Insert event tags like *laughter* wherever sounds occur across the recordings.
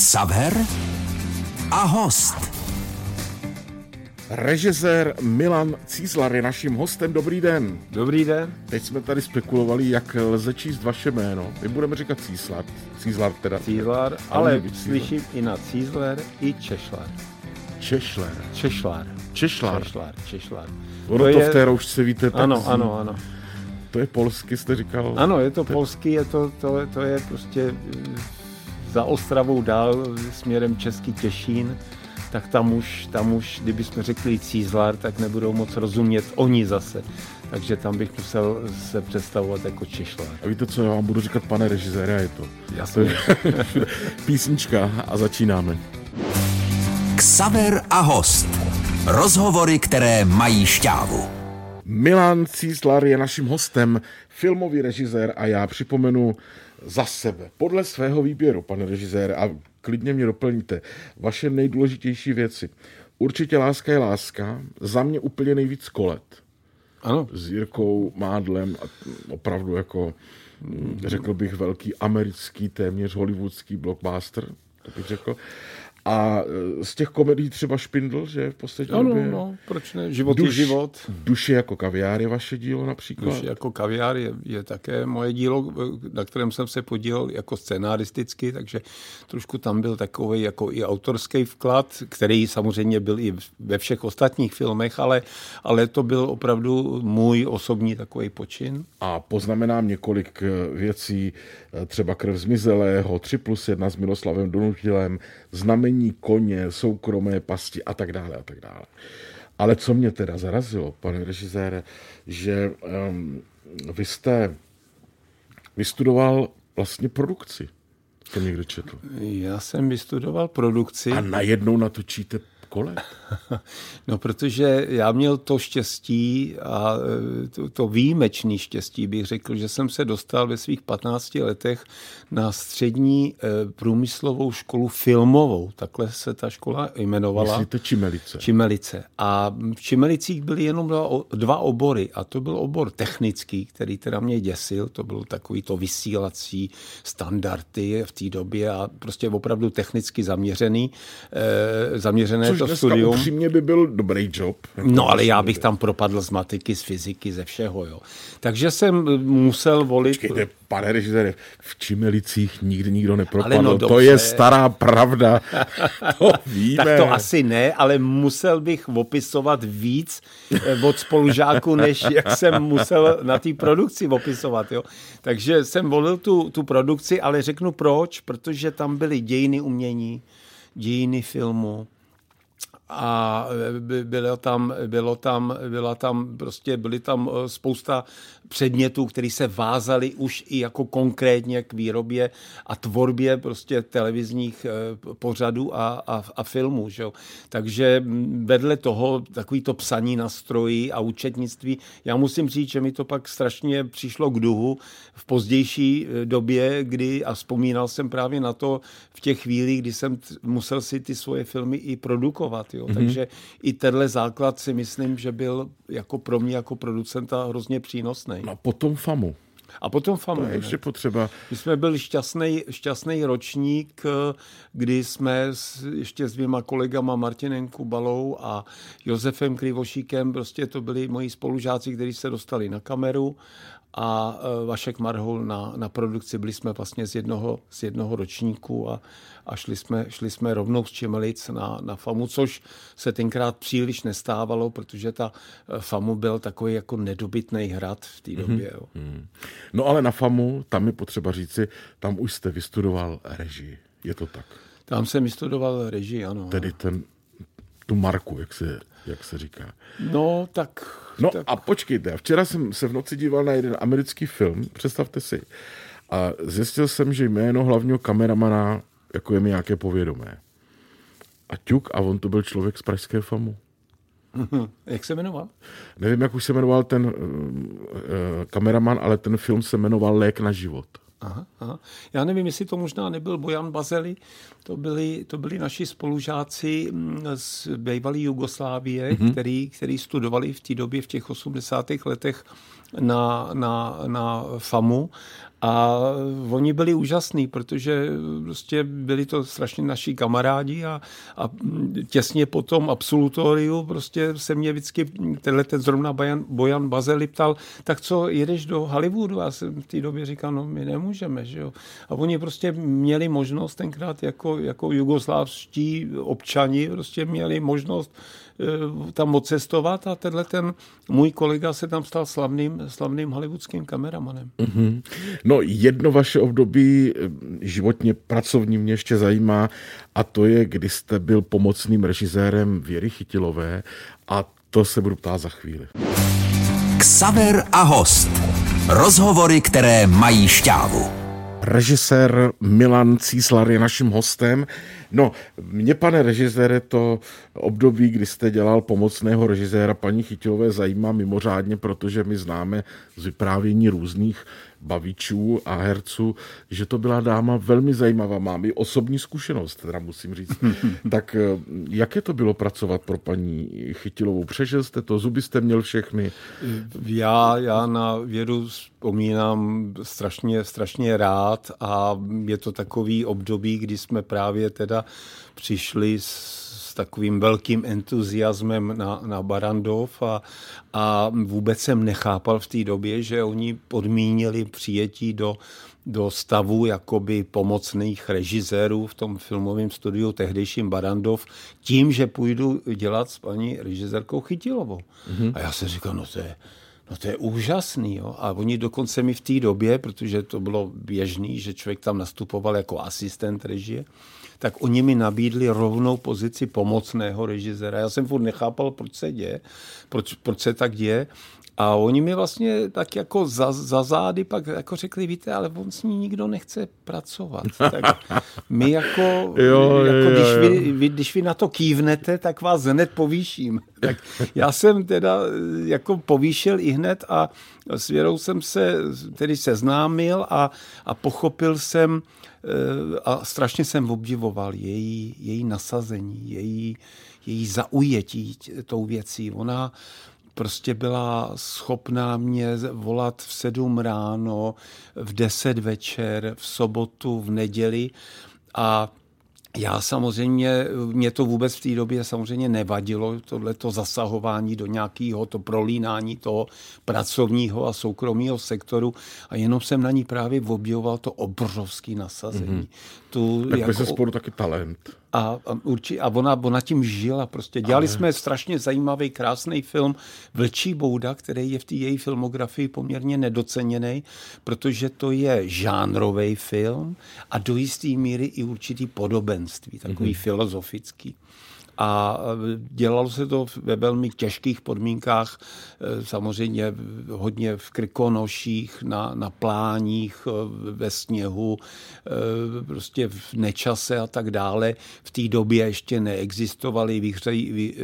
Xaver a host. Režisér Milan Cízlar je naším hostem. Dobrý den. Dobrý den. Teď jsme tady spekulovali, jak lze číst vaše jméno. My budeme říkat Cízlar. Cízlar teda. Cízlar, ale slyším i na Cízler, i Češlar. Češler. Češlar. Češlar. Češlar. Češlar. Ono to, to je... v té roušce, víte, tak Ano, zní. ano, ano. To je polsky, jste říkal? Ano, je to polský, je to, to, to je prostě eh, za Ostravou dál směrem Český Těšín, tak tam už, tam už, kdybychom řekli Cízlar, tak nebudou moc rozumět oni zase. Takže tam bych musel se představovat jako Češlar. A víte co, já vám budu říkat pane režisére, je to. Jasně. *laughs* Písnička a začínáme. Xaver a host. Rozhovory, které mají šťávu. Milan Císlar je naším hostem, filmový režisér a já připomenu za sebe, podle svého výběru, pane režisér, a klidně mě doplníte, vaše nejdůležitější věci. Určitě Láska je láska, za mě úplně nejvíc kolet. Ano. S Jirkou Mádlem, a opravdu jako, řekl bych, velký americký, téměř hollywoodský blockbuster, to bych řekl. A e, z těch komedií třeba Špindl, že v poslední Ano, době... no, proč ne? Život Duš, je život. Duše jako kaviár je vaše dílo například? Duše jako kaviár je, je také moje dílo, na kterém jsem se podílel jako scenaristicky, takže trošku tam byl takový jako i autorský vklad, který samozřejmě byl i ve všech ostatních filmech, ale, ale to byl opravdu můj osobní takový počin. A poznamenám několik e, věcí, třeba Krev zmizelého, 3 plus 1 s Miloslavem Donutilem, Znamení koně, soukromé pasti a tak dále a tak dále. Ale co mě teda zarazilo, pane režisére, že um, vy jste vystudoval vlastně produkci. To někdo četl. Já jsem vystudoval produkci. A najednou natočíte kole? *laughs* No, protože já měl to štěstí a to, to výjimečné štěstí, bych řekl, že jsem se dostal ve svých 15 letech na střední průmyslovou školu filmovou. Takhle se ta škola jmenovala. Myslíte Čimelice? Čimelice. A v Čimelicích byly jenom dva, dva obory. A to byl obor technický, který teda mě děsil. To byl takový to vysílací standardy v té době a prostě opravdu technicky zaměřený, eh, zaměřené Což to dneska studium. upřímně by byl dobrý job. Jako No ale já bych tam propadl z matiky, z fyziky, ze všeho. Jo. Takže jsem musel volit... Počkejte, pane režisére, v Čimelicích nikdy nikdo nepropadl. Ale no to je stará pravda. *laughs* to víme. Tak to asi ne, ale musel bych opisovat víc eh, od spolužáků, než jak jsem musel na té produkci opisovat. Jo. Takže jsem volil tu, tu produkci, ale řeknu proč, protože tam byly dějiny umění, dějiny filmu, a bylo tam, bylo tam, byla tam prostě, byly tam eh, spousta předmětů, které se vázaly už i jako konkrétně k výrobě a tvorbě prostě televizních eh, pořadů a, a, a filmů. Že? Takže vedle toho takový to psaní na stroji a účetnictví, já musím říct, že mi to pak strašně přišlo k duhu v pozdější eh, době, kdy, a vzpomínal jsem právě na to v těch chvílích, kdy jsem t- musel si ty svoje filmy i produkovat. Jo? Mm-hmm. Takže i tenhle základ si myslím, že byl jako pro mě jako producenta hrozně přínosný. No a potom FAMu. A potom FAMu. To je ještě potřeba. My jsme byli šťastný, šťastný ročník, kdy jsme s, ještě s dvěma kolegama Martinem Kubalou a Josefem Krivošíkem, prostě to byli moji spolužáci, kteří se dostali na kameru a Vašek Marhul na, na produkci. Byli jsme vlastně z jednoho, z jednoho ročníku a, a šli, jsme, šli jsme rovnou z Čemelic na, na FAMu, což se tenkrát příliš nestávalo, protože ta FAMu byl takový jako nedobytný hrad v té době. Jo. Hmm. No ale na FAMu, tam je potřeba říci, tam už jste vystudoval režii. Je to tak? Tam jsem vystudoval režii, ano. Tedy ten, tu marku, jak se, jak se říká. No, tak... No tak... a počkejte, včera jsem se v noci díval na jeden americký film, představte si, a zjistil jsem, že jméno hlavního kameramana jako je mi nějaké povědomé. A ťuk, a on to byl člověk z Pražské FAMu. *laughs* Jak se jmenoval? Nevím, jak už se jmenoval ten uh, uh, kameraman, ale ten film se jmenoval Lék na život. Aha, aha. Já nevím, jestli to možná nebyl Bojan Bazeli, to byli, to byli naši spolužáci z bývalé Jugoslávie, mm-hmm. který, který studovali v té době v těch 80. letech na, na, na FAMu a oni byli úžasní, protože prostě byli to strašně naši kamarádi a, a těsně po tom absolutoriu prostě se mě vždycky tenhle ten zrovna Bojan, Bojan Bazeli ptal, tak co, jedeš do Hollywoodu? A jsem v té době říkal, no my nemůžeme, že jo. A oni prostě měli možnost tenkrát jako, jako jugoslávští občani prostě měli možnost tam odcestovat a tenhle ten můj kolega se tam stal slavným, slavným hollywoodským kameramanem. Mm-hmm. No jedno vaše období eh, životně pracovní mě ještě zajímá a to je, kdy jste byl pomocným režisérem Věry Chytilové a to se budu ptát za chvíli. Ksaver a host. Rozhovory, které mají šťávu. Režisér Milan Císlar je naším hostem. No, mě, pane režisére, to období, kdy jste dělal pomocného režiséra paní Chytilové, zajímá mimořádně, protože my známe z vyprávění různých bavičů a herců, že to byla dáma velmi zajímavá. Mám i osobní zkušenost, teda musím říct. *laughs* tak eh, jaké to bylo pracovat pro paní Chytilovou? Přežil jste to? Zuby jste měl všechny? Já, já na vědu vzpomínám strašně, strašně rád a je to takový období, kdy jsme právě teda přišli s s takovým velkým entuziasmem na, na Barandov a, a vůbec jsem nechápal v té době, že oni podmínili přijetí do, do stavu jakoby pomocných režisérů v tom filmovém studiu tehdejším Barandov tím, že půjdu dělat s paní režisérkou Chytilovou. Mm-hmm. A já jsem říkal, no to je, No to je úžasný. Jo? A oni dokonce mi v té době, protože to bylo běžný, že člověk tam nastupoval jako asistent režie, tak oni mi nabídli rovnou pozici pomocného režiséra. Já jsem furt nechápal, proč se děje, proč, proč se tak děje. A oni mi vlastně tak jako za, za zády pak jako řekli, víte, ale on s ní nikdo nechce pracovat. *laughs* Tak my jako, jo, jako jo, když, vy, vy, když vy na to kývnete, tak vás hned povýším. *laughs* Tak já jsem teda jako povýšil i hned a s Věrou jsem se tedy seznámil a, a pochopil jsem eh, a strašně jsem obdivoval její, její nasazení, její, její zaujetí tou věcí. Ona, prostě byla schopná mě volat v sedm ráno, v deset večer, v sobotu, v neděli a já samozřejmě, mě to vůbec v té době samozřejmě nevadilo, tohleto zasahování do nějakého, to prolínání toho pracovního a soukromého sektoru a jenom jsem na ní právě objevoval to obrovské nasazení. Mm-hmm. Tu, tak jako, se spolu taky talent. A, a, urči, a ona, ona tím žila prostě. Dělali Ale... jsme strašně zajímavý, krásný film Vlčí bouda, který je v té její filmografii poměrně nedoceněný, protože to je žánrový film a do jisté míry i určitý podobenství, takový mm-hmm. filozofický a dělalo se to ve velmi těžkých podmínkách, e, samozřejmě hodně v krikonoších, na, na pláních, e, ve sněhu, e, prostě v nečase a tak dále. V té době ještě neexistovaly výhřej,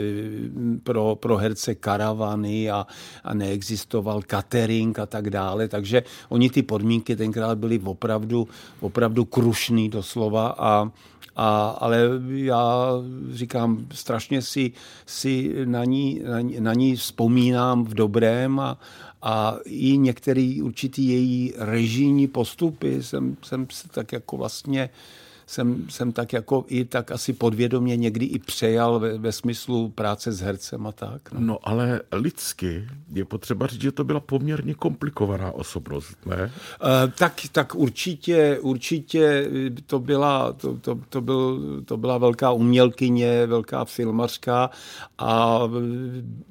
pro, pro herce karavany a, a neexistoval catering a tak dále, takže oni ty podmínky tenkrát byly opravdu, opravdu krušný doslova a a, ale já říkám, strašně si, si na, ní, na, ní, na ní vzpomínám v dobrém a, a i některé určitý její režijní postupy jsem, jsem se tak jako vlastně jsem, jsem tak jako i tak asi podvědomě někdy i přejal ve, ve smyslu práce s hercem a tak. No. no ale lidsky je potřeba říct, že to byla poměrně komplikovaná osobnost, ne? Uh, tak, tak určitě, určitě to byla, to, to, to, byl, to byla velká umělkyně, velká filmařka a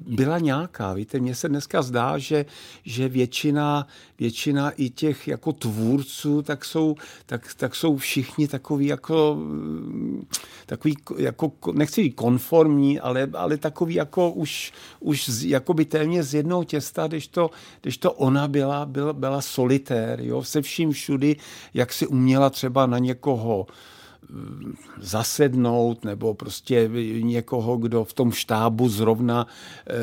byla nějaká, víte, mně se dneska zdá, že, že většina, většina i těch jako tvůrců, tak jsou, tak, tak jsou všichni takový jako, takový jako, nechci konformní, ale, ale takový jako už, už z, jakoby téměř z jednoho těsta, když to, když to ona byla, byla, byla solitér, jo, se vším všudy, jak si uměla třeba na někoho zasednout nebo prostě někoho, kdo v tom štábu zrovna eh,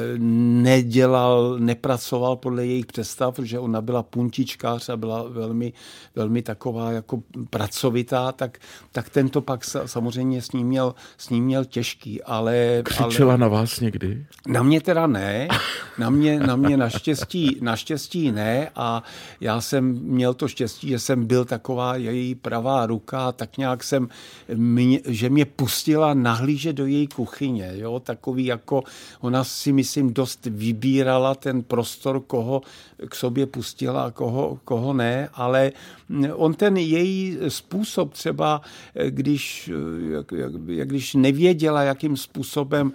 nedělal, nepracoval podle jejich představ, že ona byla puntičkář a byla velmi, velmi taková jako pracovitá, tak, tak tento pak samozřejmě s ním měl, s ním měl těžký, ale... Křičela ale, na vás někdy? Na mě teda ne, na mě, na mě naštěstí, naštěstí ne a já jsem měl to štěstí, že jsem byl taková její pravá ruka, tak nějak jsem, mě, že mě pustila nahlížet do její kuchyně, jo, takový jako, ona si myslím dost vybírala ten prostor, koho k sobě pustila a koho, koho ne, ale on ten její způsob třeba, když, jak, jak, jak, když nevěděla, jakým způsobem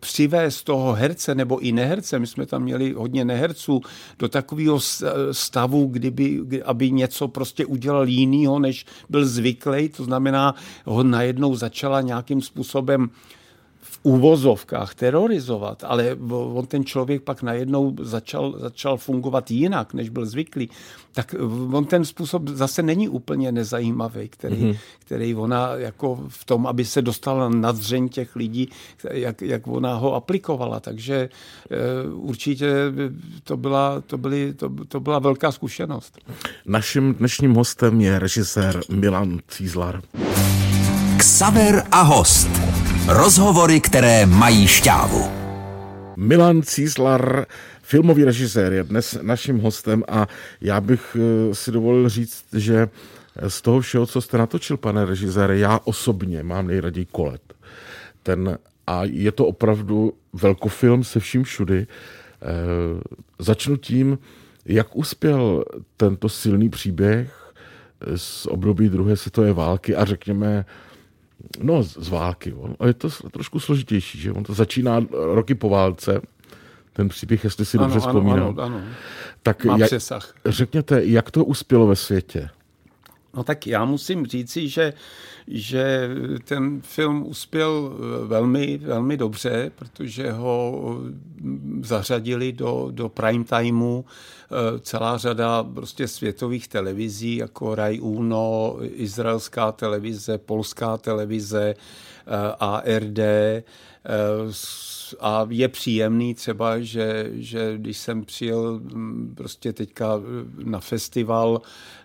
přivést toho herce nebo i neherce, my jsme tam měli hodně neherců, do takového stavu, kdyby, aby něco prostě udělal jinýho, než byl zvyklý, to znamená, ho najednou začala nějakým způsobem úvozovkách terorizovat, ale on ten člověk pak najednou začal, začal fungovat jinak, než byl zvyklý, tak on ten způsob zase není úplně nezajímavý, který, mm-hmm. který ona jako v tom, aby se dostala na dřeň těch lidí, jak, jak ona ho aplikovala. Takže e, určitě to byla, to, byly, to, to byla velká zkušenost. Naším dnešním hostem je režisér Milan Cízlar. Ksaver a host. Rozhovory, které mají šťávu. Milan Císlar, filmový režisér, je dnes naším hostem a já bych eh, si dovolil říct, že z toho všeho, co jste natočil, pane režisére, já osobně mám nejraději kolet. Ten, a je to opravdu velkofilm se vším všudy. E, začnu tím, jak uspěl tento silný příběh z období druhé světové války a řekněme No, z války. On, je to trošku složitější, že on to začíná roky po válce, ten příběh, jestli si ano, dobře ano, vzpomínám. Ano, ano. Tak Má jak, přesah. řekněte, jak to uspělo ve světě? No tak já musím říci, že, že ten film uspěl eh, velmi, velmi dobře, protože ho mm, zařadili do, do prime timeu eh, celá řada prostě světových televizí, jako Rai Uno, izraelská televize, polská televize, eh, ARD, a je příjemný třeba, že, že když jsem přijel mm, prostě teďka na festival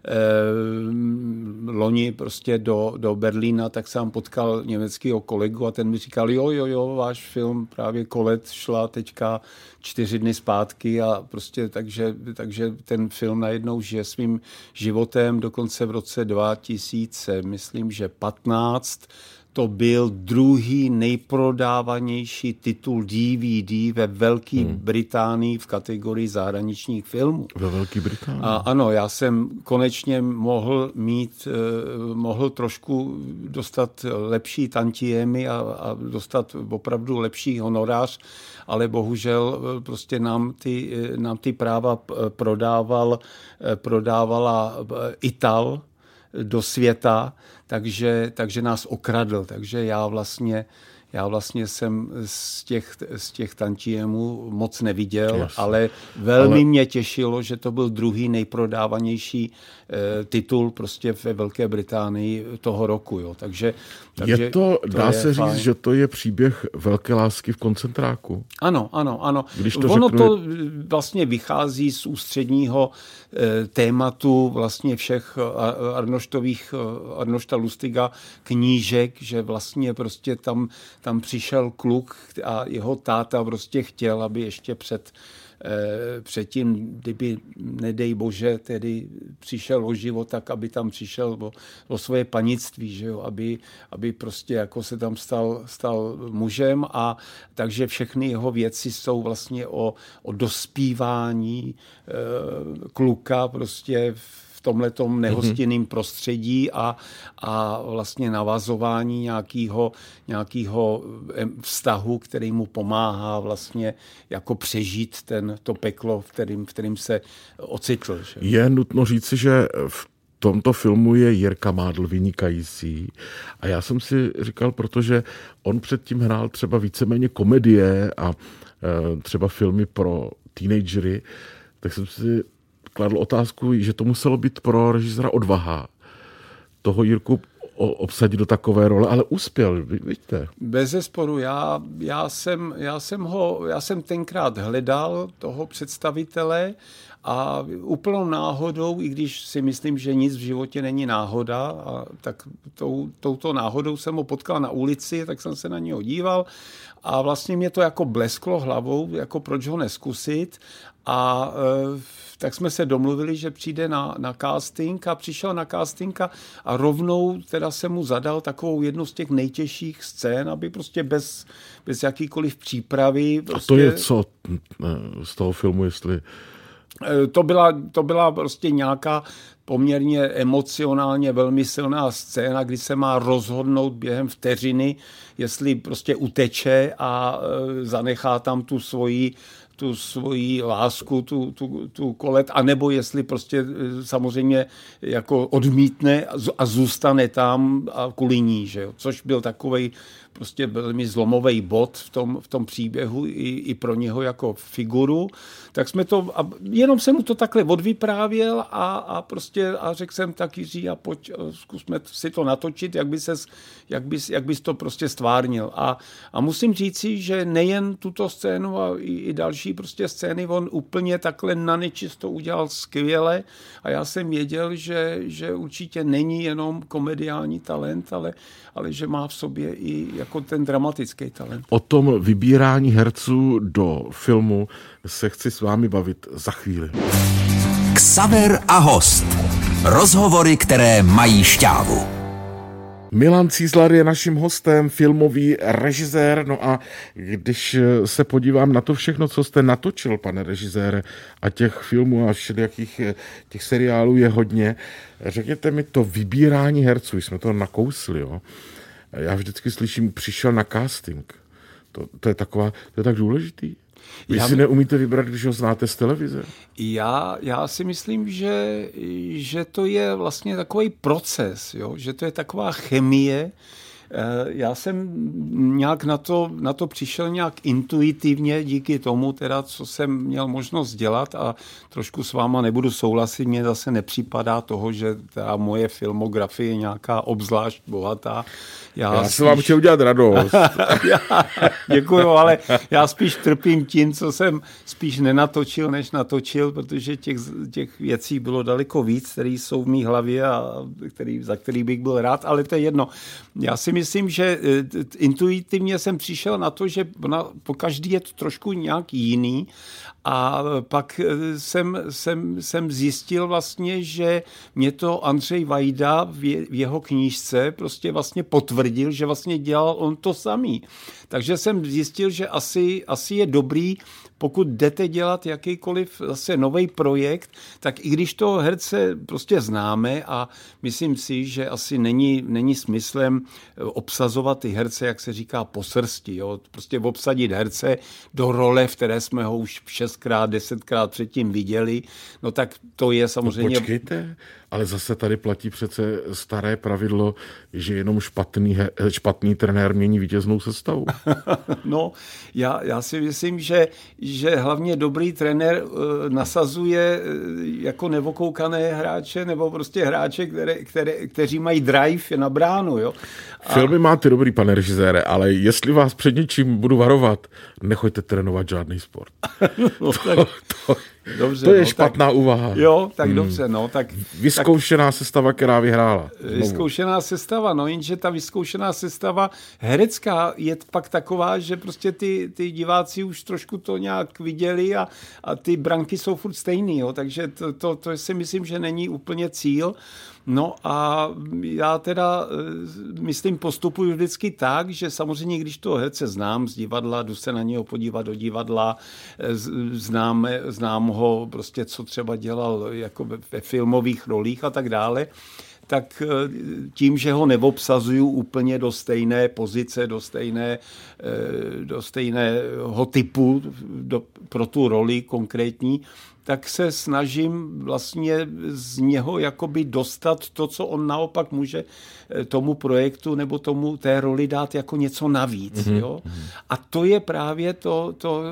eh, loni prostě do, do Berlína, tak jsem potkal německého kolegu a ten mi říkal, jo, jo, jo, váš film právě Kolet šla teďka čtyři dny zpátky a prostě takže, takže ten film najednou žije svým životem, dokonce v roce 2000, myslím, že 15 to byl druhý nejprodávanější titul DVD ve Velké hmm. Británii v kategorii zahraničních filmů. Ve Velké Británii? A ano, já jsem konečně mohl mít, eh, mohl trošku dostat lepší tantiemy a, a dostat opravdu lepší honorář, ale bohužel eh, prostě nám ty, eh, nám ty práva prodával, prodávala Ital, do světa, takže, takže nás okradl. Takže já vlastně já vlastně jsem z těch, z těch tantiemů moc neviděl, Jasně. ale velmi ale... mě těšilo, že to byl druhý nejprodávanější e, titul prostě ve Velké Británii toho roku. Jo. Takže, takže je to, to dá je se fajn. říct, že to je příběh velké lásky v koncentráku. Ano, ano, ano. Když to ono řeknu... to vlastně vychází z ústředního e, tématu vlastně všech Arnoštových, Arnošta Lustiga knížek, že vlastně prostě tam tam přišel kluk a jeho táta prostě chtěl, aby ještě před eh, předtím, kdyby, nedej bože, tedy přišel o život, tak aby tam přišel o, o svoje panictví, že jo? Aby, aby prostě jako se tam stal, stal mužem a takže všechny jeho věci jsou vlastně o, o dospívání e, kluka prostě v tomhletom mhm. nehostinným mm-hmm. prostředí a, a vlastně navazování nějakého, nějakého vztahu, který mu pomáhá vlastně jako přežít ten, to peklo, v kterým, v kterým se ocitl. Že? Je nutno říci, že v tomto filmu je Jirka Mádl vynikající. A já jsem si říkal, protože on předtím hrál třeba víceméně komedie a e, třeba filmy pro teenagery, tak jsem si kladl otázku, že to muselo být pro režisera odvaha toho Jirku obsadit do takové role, ale uspěl, vidíte. Bez zesporu, já, já, jsem, já, jsem ho, já jsem tenkrát hledal toho představitele a úplnou náhodou, i když si myslím, že nic v životě není náhoda, a tak tou, touto náhodou jsem ho potkal na ulici, tak jsem se na něho díval a vlastně mě to jako blesklo hlavou, jako proč ho neskusit a e, tak jsme se domluvili, že přijde na, na casting a přišel na casting a, a rovnou teda se mu zadal takovou jednu z těch nejtěžších scén, aby prostě bez, bez jakýkoliv přípravy. Prostě... A to je co z toho filmu, jestli Eh, to byla, to byla prostě nějaká poměrně emocionálně velmi silná scéna, kdy se má rozhodnout během vteřiny, jestli prostě uteče a zanechá tam tu svoji tu svoji lásku, tu, tu, tu kolet, anebo jestli prostě eh, samozřejmě jako odmítne a zůstane tam a kvůli ní, že jo? což byl takový prostě velmi zlomový bod v tom, v tom příběhu i, i pro něho jako figuru, tak jsme to, a jenom jsem mu to takhle odvyprávěl a, a prostě a řekl jsem tak Jiří a pojď, zkusme si to natočit, jak by ses, jak bys, jak bys to prostě stvárnil. A, a musím říci, že nejen tuto scénu a i, i další prostě scény on úplně takhle na nečisto udělal skvěle a já jsem věděl, že, že určitě není jenom komediální talent, ale, ale že má v sobě i jako ten dramatický talent. O tom vybírání herců do filmu se chci s vámi bavit za chvíli. Ksaver a host. Rozhovory, které mají šťávu. Milan Cízlar je naším hostem, filmový režisér. No a když se podívám na to všechno, co jste natočil, pane režisére, a těch filmů a všelijakých těch seriálů je hodně, řekněte mi to vybírání herců, jsme to nakousli, jo? já vždycky slyším, přišel na casting. To, to je taková, to je tak důležitý. Vy já, si neumíte vybrat, když ho znáte z televize? Já, já si myslím, že, že to je vlastně takový proces, jo? že to je taková chemie, já jsem nějak na to, na to přišel nějak intuitivně díky tomu, teda, co jsem měl možnost dělat a trošku s váma nebudu souhlasit, mně zase nepřipadá toho, že ta moje filmografie je nějaká obzvlášť bohatá. Já, já spíš... vám chtěl udělat radost. *laughs* děkuju, ale já spíš trpím tím, co jsem spíš nenatočil, než natočil, protože těch, těch věcí bylo daleko víc, které jsou v mý hlavě a který, za který bych byl rád, ale to je jedno. Já si myslím, že eh, intuitivně jsem přišel na to, že po každý je to trošku nějak jiný a pak eh, jsem, jsem, jsem zjistil vlastně, že mě to Andřej Vajda v jeho knížce prostě vlastně potvrdil, že vlastně dělal on to samý. Takže jsem zjistil, že asi, asi je dobrý pokud jdete dělat jakýkoliv zase nový projekt, tak i když toho herce prostě známe a myslím si, že asi není, není smyslem eh, obsazovat ty herce, jak se říká, po srsti. Jo? Prostě obsadit herce do role, v které jsme ho už šestkrát, desetkrát předtím viděli, no tak to je samozřejmě... No počkejte, ale zase tady platí přece staré pravidlo, že jenom špatný, špatný trenér mění vítěznou sestavu. *laughs* no, já, já si myslím, že, že hlavně dobrý trenér uh, nasazuje uh, jako nevokoukané hráče nebo prostě hráče, které, které, kteří mají drive na bránu. Jo? A... Filmy máte dobrý, pane režisére, ale jestli vás před něčím budu varovat, nechoďte trénovat žádný sport. *laughs* no, to, tak... to, Dobře, to je no, špatná tak, úvaha. Jo, tak hmm. dobře, no. Tak, vyzkoušená tak, sestava, která vyhrála. Znovu. Vyzkoušená sestava, no jenže ta vyzkoušená sestava herecká je pak taková, že prostě ty, ty diváci už trošku to nějak viděli a, a ty branky jsou furt stejný, jo, takže to, to, to si myslím, že není úplně cíl. No a já teda, eh, myslím, postupuji vždycky tak, že samozřejmě, když toho herce znám z divadla, jdu se na něho podívat do divadla, eh, znám, znám ho prostě, co třeba dělal jako ve filmových rolích a tak dále, tak eh, tím, že ho neobsazuju úplně do stejné pozice, do, stejné, do stejného typu do, pro tu roli konkrétní, tak se snažím vlastně z něho jakoby dostat to, co on naopak může eh, tomu projektu nebo tomu té roli dát jako něco navíc. Mm-hmm. Jo? A to je právě to, to,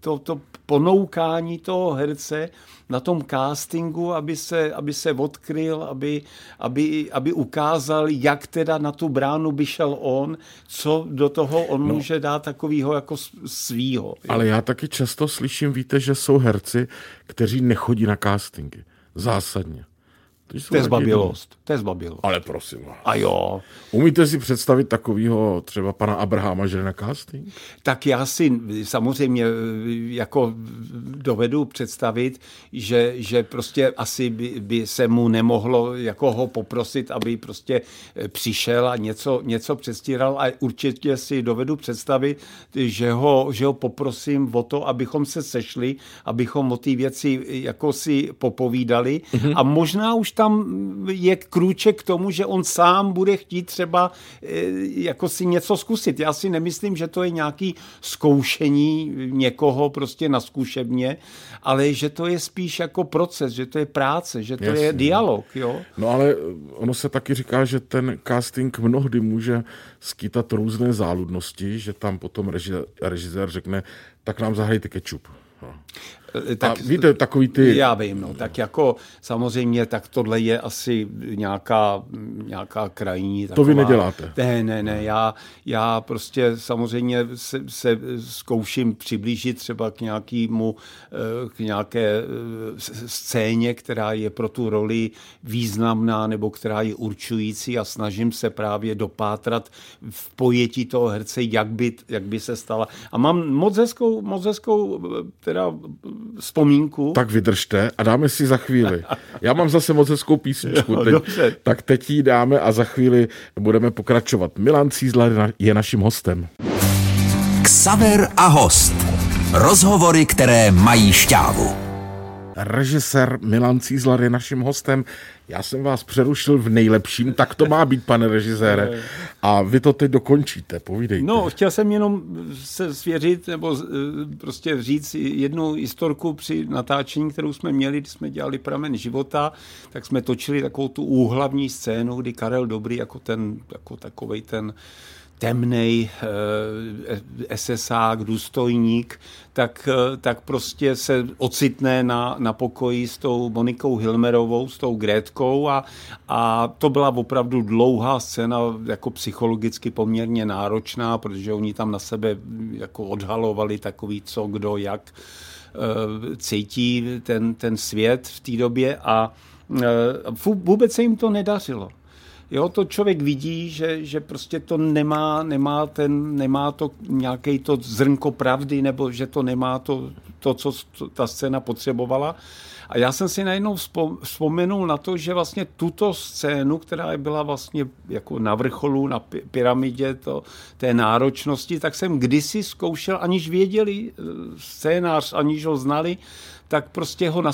to, to ponoukání toho herce na tom castingu, aby se, aby se odkryl, aby, aby, aby ukázal, jak teda na tu bránu by šel on, co do toho on no. může dát takového jako svýho. Ale já taky často slyším, víte, že jsou herci, kteří nechodí na castingy. Zásadně. To je zbabilost. To je zbabilost. Ale prosím vás. A jo. Umíte si představit takového třeba pana Abrahama, že na casting? Tak já si samozřejmě jako dovedu představit, že, že prostě asi by, by se mu nemohlo jako ho poprosit, aby prostě přišel a něco, něco přestíral a určitě si dovedu představit, že ho, že ho poprosím o to, abychom se sešli, abychom o té věci jako si popovídali mm-hmm. a možná už tam je krůček k tomu, že on sám bude chtít třeba eh, jako si něco zkusit. Já si nemyslím, že to je nějaký zkoušení někoho prostě na zkušebně, ale že to je spíš jako proces, že to je práce, že to Jasně. je dialog. Jo? No ale ono se taky říká, že ten casting mnohdy může skýtat různé záludnosti, že tam potom režisér řekne, tak nám zahrajte kečup. No. Eh, tak, a víte, takový ty... Já vím, no, tak jako samozřejmě, tak tohle je asi nějaká, nějaká krajní. Taková, to vy neděláte? Ne, ne, ne, já, já prostě samozřejmě se, se zkouším přiblížit třeba k nějakému, eh, k nějaké eh, scéně, která je pro tu roli významná nebo která je určující a snažím se právě dopátrat v pojetí toho herce, jak by, jak by se stala. A mám moc hezkou, moc hezkou teda vzpomínku. Tak vydržte a dáme si za chvíli. Já mám zase moc hezkou písničku. Teď, tak teď ji dáme a za chvíli budeme pokračovat. Milan Cízler je naším hostem. Ksaver a host. Rozhovory, které mají šťávu. Režisér Milan Cízlar je naším hostem. Já jsem vás přerušil v nejlepším, tak to má být, pane režisére. A vy to teď dokončíte, povídejte. No, chtěl jsem jenom se svěřit, nebo eh, prostě říct jednu historku při natáčení, kterou jsme měli, když jsme dělali Pramen života, tak jsme točili takovou tu úhlavní scénu, kdy Karel Dobrý jako ten, jako takovej ten temný eh, SSák, důstojník, tak, eh, tak prostě se ocitne na, na pokoji s tou Monikou Hilmerovou, s tou Grétkou a, a to byla opravdu dlouhá scéna, jako psychologicky poměrně náročná, protože oni tam na sebe jako odhalovali takový co, kdo, jak eh, cítí ten, ten svět v té době a vůbec se jim to nedařilo. Jo, to člověk vidí, že, že prostě to nemá, nemá, ten, nemá to nějaký to zrnko pravdy, nebo že to nemá to, to co ta scéna potřebovala. A já jsem si najednou vzpomenul na to, že vlastně tuto scénu, která byla vlastně jako na vrcholu, na pyramidě to, té náročnosti, tak jsem kdysi zkoušel, aniž věděli eh, scénář, aniž ho znali, tak prostě ho na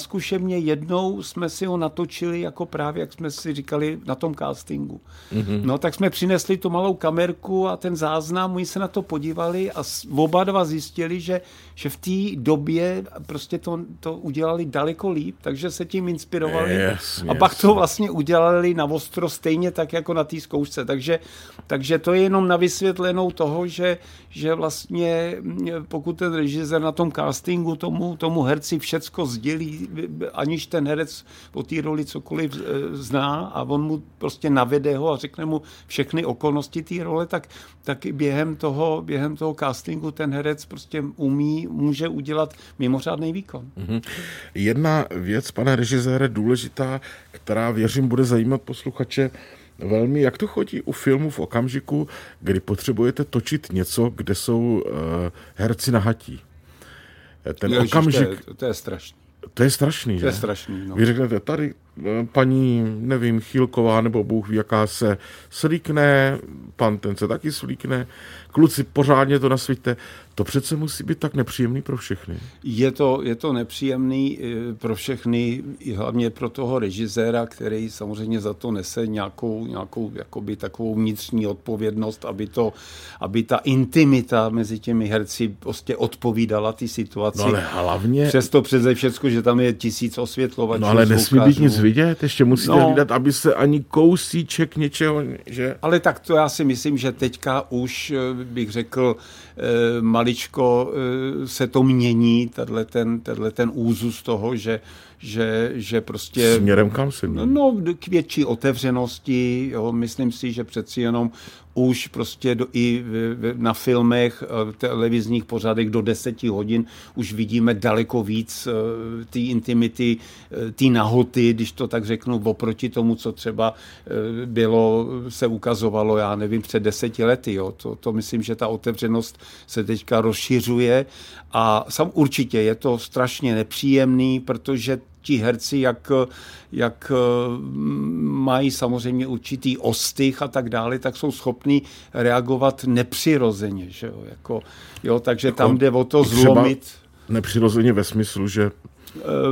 jednou jsme si ho natočili, jako právě, jak jsme si říkali, na tom castingu. Mm-hmm. No tak jsme přinesli tu malou kamerku a ten záznam, oni se na to podívali a oba dva zjistili, že, že v té době prostě to, to udělali daleko líp, takže se tím inspirovali yes, a yes. pak to vlastně udělali na ostro stejně tak jako na té zkoušce. Takže, takže to je jenom na vysvětlenou toho, že, že vlastně pokud ten režisér na tom castingu tomu, tomu herci všecko všecko sdělí, aniž ten herec o té roli cokoliv e, zná a on mu prostě navede ho a řekne mu všechny okolnosti té role, tak, tak během toho, během toho castingu ten herec prostě umí, může udělat mimořádný výkon. Mm-hmm. Jedna věc, pane režisére, důležitá, která věřím bude zajímat posluchače, velmi, jak to chodí u filmu v okamžiku, kdy potřebujete točit něco, kde jsou uh, herci nahatí ten Ježiš, okamžik... To je, to je strašný. To je strašný, že? To je strašný, no. Vy řeknete, tady paní, nevím, Chýlková nebo Bůh ví, jaká se slíkne, pan ten se taky slíkne, kluci pořádně to nasvíte. To přece musí být tak nepříjemný pro všechny. Je to, je to nepříjemný eh, pro všechny, hlavně pro toho režiséra, který samozřejmě za to nese nějakou, nějakou jakoby takovou vnitřní odpovědnost, aby, to, aby ta intimita mezi těmi herci prostě odpovídala ty situaci. No ale hlavně... Přesto přeze všechno, že tam je tisíc osvětlovačů. No ale nesmí být nic vidět, ještě musíte no, hlídat, aby se ani kousíček něčeho, že... Ale tak to já si myslím, že teďka už eh, bych řekl, Eh, maličko eh, se to mění, tenhle ten, tenhle ten úzus toho, že že, že prostě... Směrem kam si? No, no, k větší otevřenosti, jo, myslím si, že přeci jenom už prostě do, i na filmech, v televizních pořadech do deseti hodin už vidíme daleko víc uh, té intimity, uh, té nahoty, když to tak řeknu, oproti tomu, co třeba bylo, se ukazovalo, já nevím, před deseti lety. Jo. To, to myslím, že ta otevřenost se teďka rozšiřuje a sam určitě je to strašně nepříjemný, protože ti herci, jak, jak mají samozřejmě určitý ostych a tak dále, tak jsou schopní reagovat nepřirozeně. Že jo? Jako, jo, takže jako tam jde o to zlomit. Nepřirozeně ve smyslu, že Eh,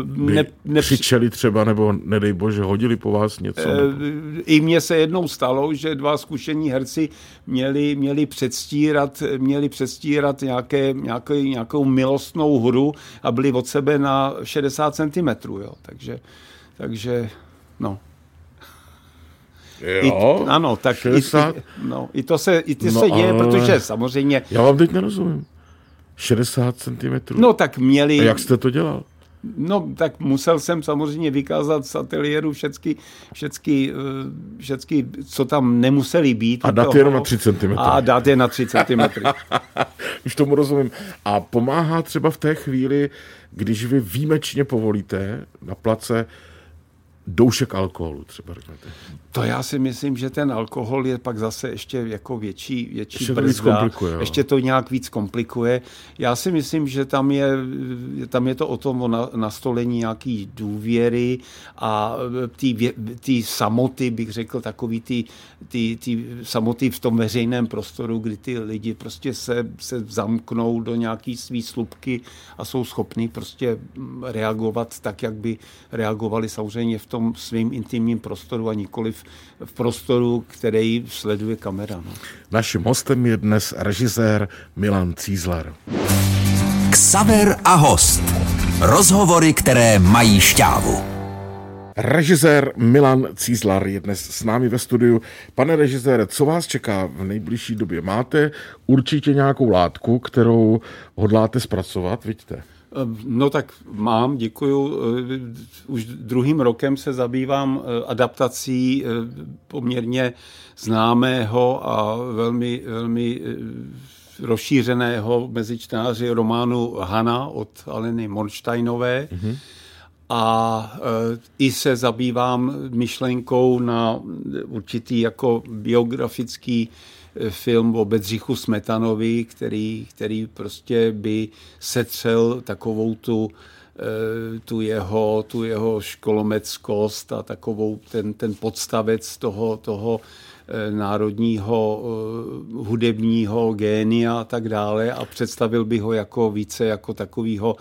ne, ne, křičeli třeba, nebo nedej bože, hodili po vás něco? Eh, I mně se jednou stalo, že dva zkušení herci měli, měli předstírat, měli předstírat nějaké, nějaké, nějakou milostnou hru a byli od sebe na 60 cm. Jo. Takže, takže no. Jo, I, ano, tak 60? I, no, i to se, i to no, se děje, ale... protože samozřejmě... Já vám teď nerozumím. 60 cm? No tak měli... A jak jste to dělal? No, tak musel jsem samozřejmě vykázat z ateliéru všecky, všecky, eh, všecky, co tam nemuseli být. A dát jenom na 3 cm. A dát je na 3 cm. *laughs* Už tomu rozumím. A pomáhá třeba v té chvíli, když vy výjimečně povolíte na place doušek alkoholu třeba řeknete. To já si myslím, že ten alkohol je pak zase ještě jako větší, větší ještě brzda. To ještě to nějak víc komplikuje. Já si myslím, že tam je, tam je to o tom o nastolení nějaký důvěry a ty samoty, bych řekl, takový ty, ty, ty samoty v tom veřejném prostoru, kdy ty lidi prostě se, se zamknou do nějaký svý slupky a jsou schopní prostě reagovat tak, jak by reagovali samozřejmě v tom tom svým intimním prostoru a nikoli v prostoru, který sleduje kamera. No. Naším hostem je dnes režisér Milan Cízlar. Ksaver a host. Rozhovory, které mají šťávu. Režisér Milan Cízlar je dnes s námi ve studiu. Pane režisére, co vás čeká v nejbližší době? Máte určitě nějakou látku, kterou hodláte zpracovat, vidíte? No tak mám, děkuju. Eh, už druhým rokem se zabývám eh, adaptací eh, poměrně známého a velmi, velmi rozšířeného mezi čtenáři románu Hana od Aleny Morsteinové. Mm-hmm. A i se zabývám myšlenkou na určitý jako biografický film o Bedřichu Smetanovi, který, který prostě by setřel takovou tu eh, tu jeho, tu jeho školomeckost a takovou ten, ten podstavec toho, toho eh, národního eh, hudebního génia a tak dále a představil by ho jako více jako takového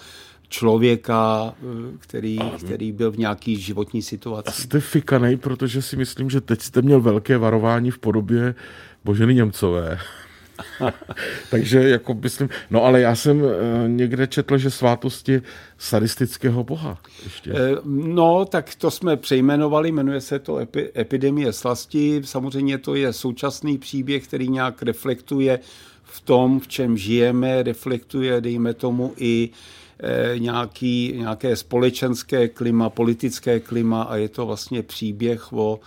člověka, který, který byl v nějaký životní situaci. Jste fikanej, protože si myslím, že teď jste měl velké varování v podobě Boženy Němcové. *laughs* Takže jako myslím, no ale já jsem eh, někde četl, že svátosti sadistického boha. Ještě. Eh, no, tak to jsme přejmenovali, jmenuje se to epi, Epidemie slasti. Samozřejmě to je současný příběh, který nějak reflektuje v tom, v čem žijeme, reflektuje, dejme tomu, i eh, nějaký, nějaké společenské klima, politické klima a je to vlastně příběh o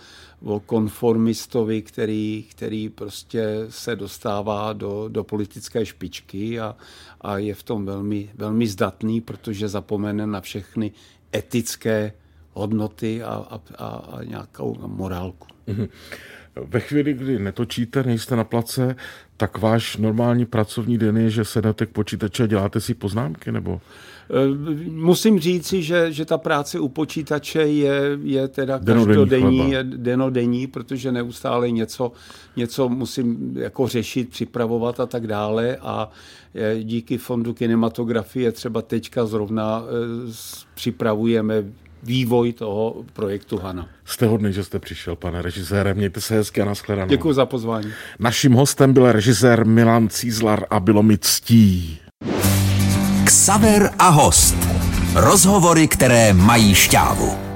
o konformistovi, který, který prostě se dostává do, do politické špičky a, a je v tom velmi, velmi zdatný, protože zapomene na všechny etické hodnoty a, a, a, nějakou morálku. Mm-hmm. Ve chvíli, kdy netočíte, nejste na place, tak váš normální pracovní den je, že sednete k počítači a děláte si poznámky, nebo? Eh, musím říci, že, že ta práce u počítače je, je teda každodenní, denodenní, protože neustále něco, něco musím jako řešit, připravovat a tak dále a eh, díky fondu kinematografie třeba teďka zrovna eh, připravujeme vývoj toho projektu Hana. Jste hodný, že jste přišel, pane režisére. Mějte se hezky a nashledanou. Děkuji za pozvání. Naším hostem byl režisér Milan Cízlar a bylo mi ctí. Ksaver a host. Rozhovory, které mají šťávu.